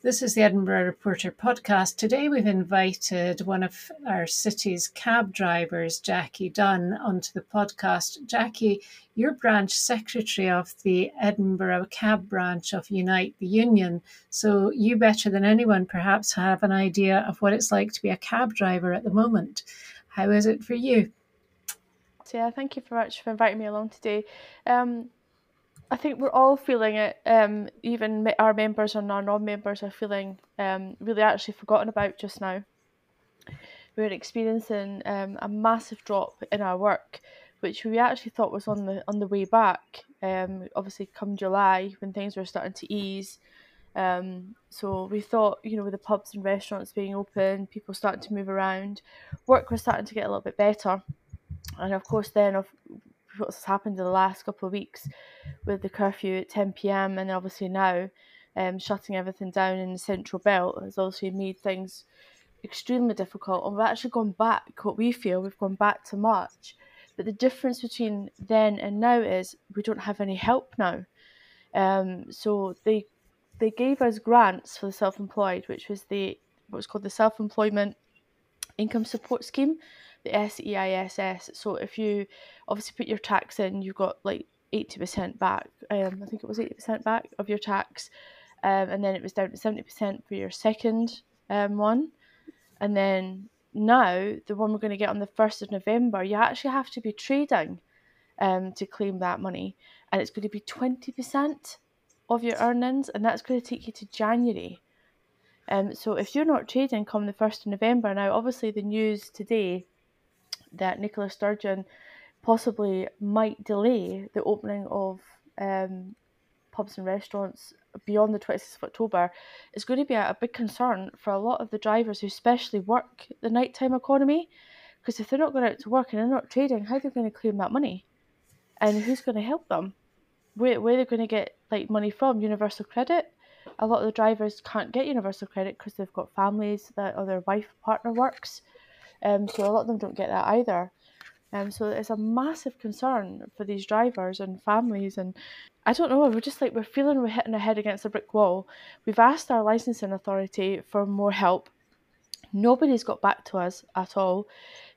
This is the Edinburgh Reporter podcast. Today we've invited one of our city's cab drivers, Jacqui Dunn, onto the podcast. Jacqui, you're branch secretary of the Edinburgh cab branch of Unite the Union. So you better than anyone perhaps have an idea of what it's like to be a cab driver at the moment. How is it for you? Yeah, thank you very much for inviting me along today. Um, I think we're all feeling it. Um, even our members and our non-members are feeling um, really actually forgotten about just now. We're experiencing um, a massive drop in our work, which we actually thought was on the on the way back. Um, obviously, come July when things were starting to ease. Um, so we thought, you know, with the pubs and restaurants being open, people starting to move around, work was starting to get a little bit better. And of course, then of what's happened in the last couple of weeks with the curfew at 10 p.m. and obviously now um, shutting everything down in the central belt has obviously made things extremely difficult. And we've actually gone back, what we feel, we've gone back to March. But the difference between then and now is we don't have any help now. Um, so they they gave us grants for the self-employed, which was the what's called the self-employment income support scheme the SEISS. So if you obviously put your tax in, you've got like 80% back. Um, I think it was 80% back of your tax. Um, and then it was down to 70% for your second um, one. And then now, the one we're going to get on the 1st of November, you actually have to be trading um, to claim that money. And it's going to be 20% of your earnings, and that's going to take you to January. Um, so if you're not trading come the 1st of November, now obviously the news today that Nicola Sturgeon possibly might delay the opening of um, pubs and restaurants beyond the 26th of October is going to be a, a, big concern for a lot of the drivers who especially work the nighttime economy. Because if they're not going out to work and they're not trading, how are they going to claim that money? And who's going to help them? Where, where they going to get like money from? Universal credit? A lot of the drivers can't get universal credit because they've got families that or their wife partner works. Um, so a lot of them don't get that either. Um, so it's a massive concern for these drivers and families. And I don't know, we're just like, we're feeling we're hitting our head against a brick wall. We've asked our licensing authority for more help. Nobody's got back to us at all.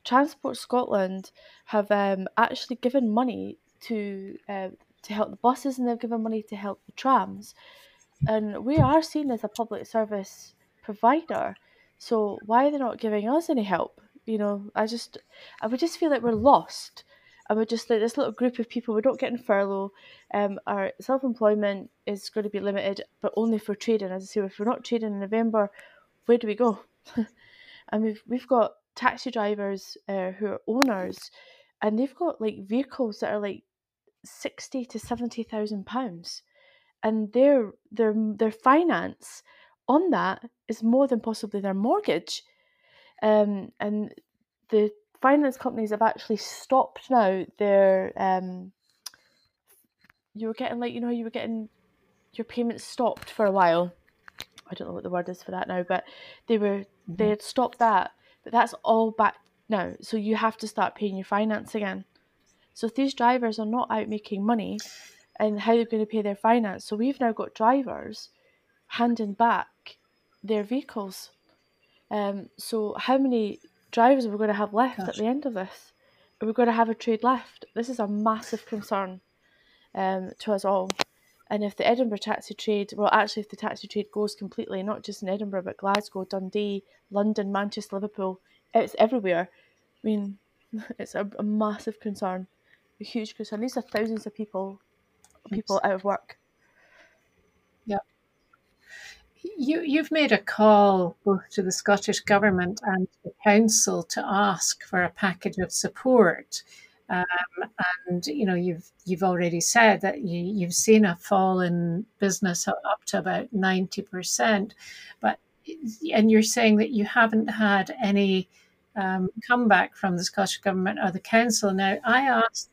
Transport Scotland have um, actually given money to uh, to help the buses and they've given money to help the trams. And we are seen as a public service provider. So why are they not giving us any help? You know, I just, I would just feel like we're lost. And we're just like this little group of people. We're not getting furlough. Um, our self employment is going to be limited, but only for trading. As I say, if we're not trading in November, where do we go? and we've we've got taxi drivers uh, who are owners, and they've got like vehicles that are like sixty to seventy thousand pounds, and their their their finance on that is more than possibly their mortgage um, and the finance companies have actually stopped now. Their um, you were getting like you know you were getting your payments stopped for a while. I don't know what the word is for that now but they were mm-hmm. they had stopped that. But that's all back now. So you have to start paying your finance again. So if these drivers are not out making money and how they're going to pay their finance. So we've now got drivers handing back their vehicles um, so how many drivers are we going to have left Gosh. at the end of this? Are we going to have a trade left? This is a massive concern um, to us all. And if the Edinburgh taxi trade, well, actually, if the taxi trade goes completely, not just in Edinburgh, but Glasgow, Dundee, London, Manchester, Liverpool, it's everywhere. I mean, it's a, a massive concern, a huge concern. These are thousands of people, people out of work. You, you've made a call both to the Scottish Government and the Council to ask for a package of support. Um, and you know you've you've already said that you, you've seen a fall in business up to about 90% but and you're saying that you haven't had any um, comeback from the Scottish Government or the Council. Now, I asked,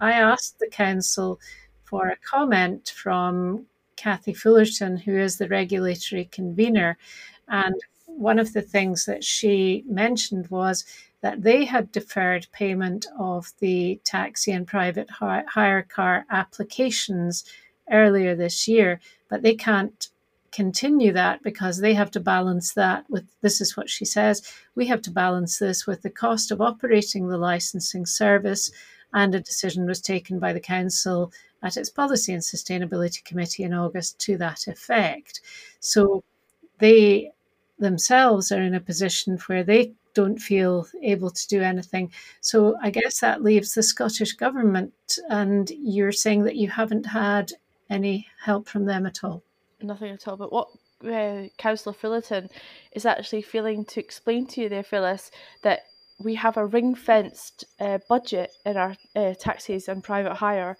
I asked the Council for a comment from Cathy Fullerton, who is the regulatory convener. And one of the things that she mentioned was that they had deferred payment of the taxi and private hire car applications earlier this year, but they can't continue that because they have to balance that with this is what she says we have to balance this with the cost of operating the licensing service and a decision was taken by the council at its policy and sustainability committee in august to that effect so they themselves are in a position where they don't feel able to do anything. So I guess that leaves the Scottish government, and you're saying that you haven't had any help from them at all. Nothing at all. But what uh, Councillor Fullerton is actually feeling to explain to you there, Phyllis, that we have a ring fenced uh, budget in our uh, taxis and private hire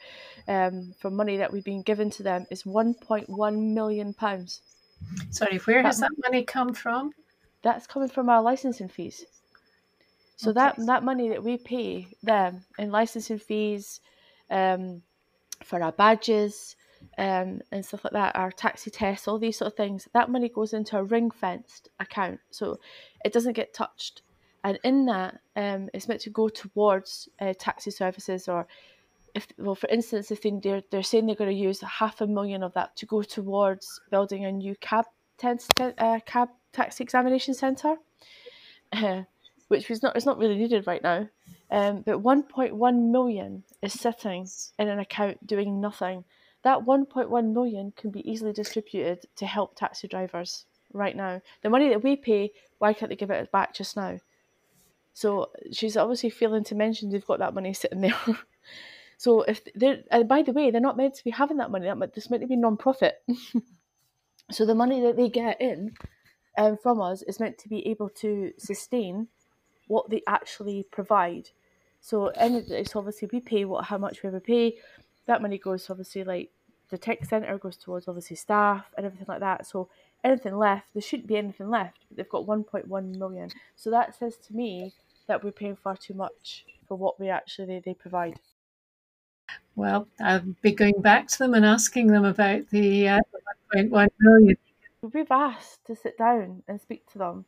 um, for money that we've been given to them is 1.1 million pounds. Sorry, where has that money come from? That's coming from our licensing fees. So okay. that that money that we pay them in licensing fees, um, for our badges, um, and stuff like that, our taxi tests, all these sort of things, that money goes into a ring fenced account, so it doesn't get touched. And in that, um, it's meant to go towards uh, taxi services or if well, for instance, if they, they're, they're saying they're going to use half a million of that to go towards building a new cab test, uh, cab taxi examination centre, which is not it's not really needed right now. Um, but 1.1 million is sitting in an account doing nothing. That 1.1 million can be easily distributed to help taxi drivers right now. The money that we pay, why can't they give it back just now? So she's obviously failing to mention they've got that money sitting there. So if they're, and by the way, they're not meant to be having that money. That this meant to be non-profit. so the money that they get in um, from us is meant to be able to sustain what they actually provide. So and it's obviously we pay what how much we ever pay. That money goes obviously like the tech centre goes towards obviously staff and everything like that. So anything left, there shouldn't be anything left. But they've got 1.1 million. So that says to me that we're paying far too much for what we actually they, they provide. Well, I'll be going back to them and asking them about the uh, 1.1 million. We've asked to sit down and speak to them,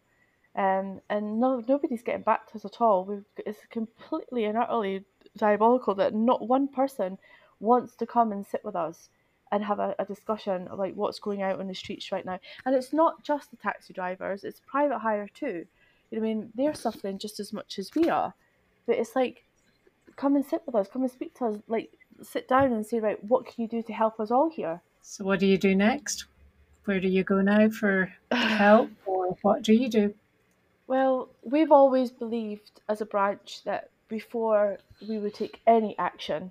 um, and no, nobody's getting back to us at all. We've, it's completely and utterly diabolical that not one person wants to come and sit with us and have a, a discussion about what's going out on the streets right now. And it's not just the taxi drivers; it's private hire too. You know, I mean, they're suffering just as much as we are. But it's like, come and sit with us, come and speak to us. Like, sit down and say, right, what can you do to help us all here? So, what do you do next? Where do you go now for help, or what do you do? Well, we've always believed as a branch that before we would take any action,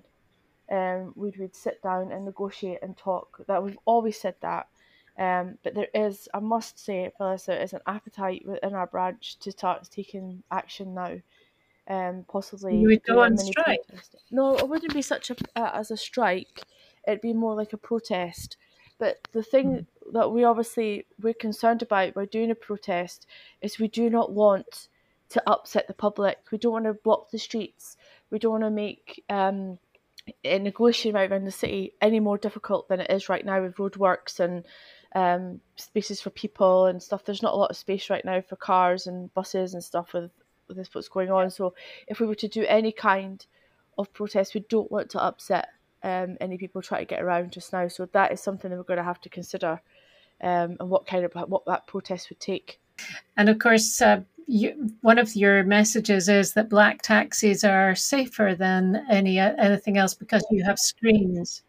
um, we would sit down and negotiate and talk. That we've always said that. Um, but there is, I must say, Phyllis, there is an appetite within our branch to start taking action now um, possibly. You would go on strike. Protest. No, it wouldn't be such a uh, as a strike. It'd be more like a protest. But the thing mm. that we obviously we're concerned about by doing a protest is we do not want to upset the public. We don't want to block the streets. We don't want to make um, negotiating around the city any more difficult than it is right now with roadworks and um, spaces for people and stuff. There's not a lot of space right now for cars and buses and stuff with this what's going on. So if we were to do any kind of protest, we don't want to upset um, any people trying to get around just now. So that is something that we're going to have to consider, um, and what kind of what that protest would take. And of course, uh, you, one of your messages is that black taxis are safer than any anything else because you have screens.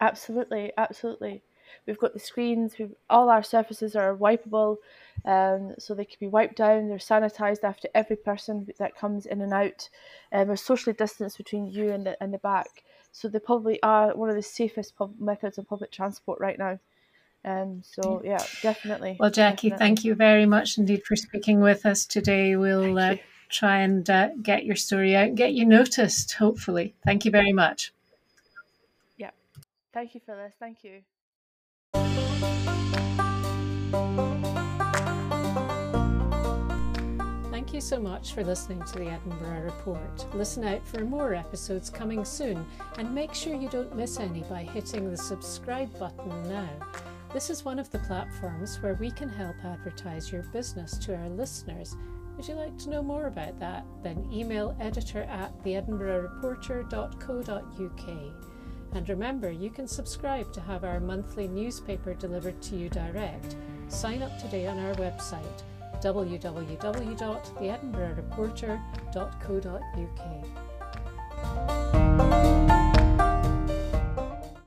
Absolutely, absolutely. We've got the screens. We've all our surfaces are wipeable, um, so they can be wiped down. They're sanitised after every person that comes in and out. Um, there's socially distanced between you and the and the back, so they probably are one of the safest pub- methods of public transport right now. Um, so yeah, definitely. Well, Jacqui, definitely. thank you very much indeed for speaking with us today. We'll uh, try and uh, get your story out and get you noticed. Hopefully, thank you very much. Yeah, thank you, Phyllis. Thank you. Thank you so much for listening to the Edinburgh Report. Listen out for more episodes coming soon and make sure you don't miss any by hitting the subscribe button now. This is one of the platforms where we can help advertise your business to our listeners. Would you like to know more about that? Then email editor at theedinburghreporter.co.uk. And remember, you can subscribe to have our monthly newspaper delivered to you direct. Sign up today on our website www.theedinburghreporter.co.uk.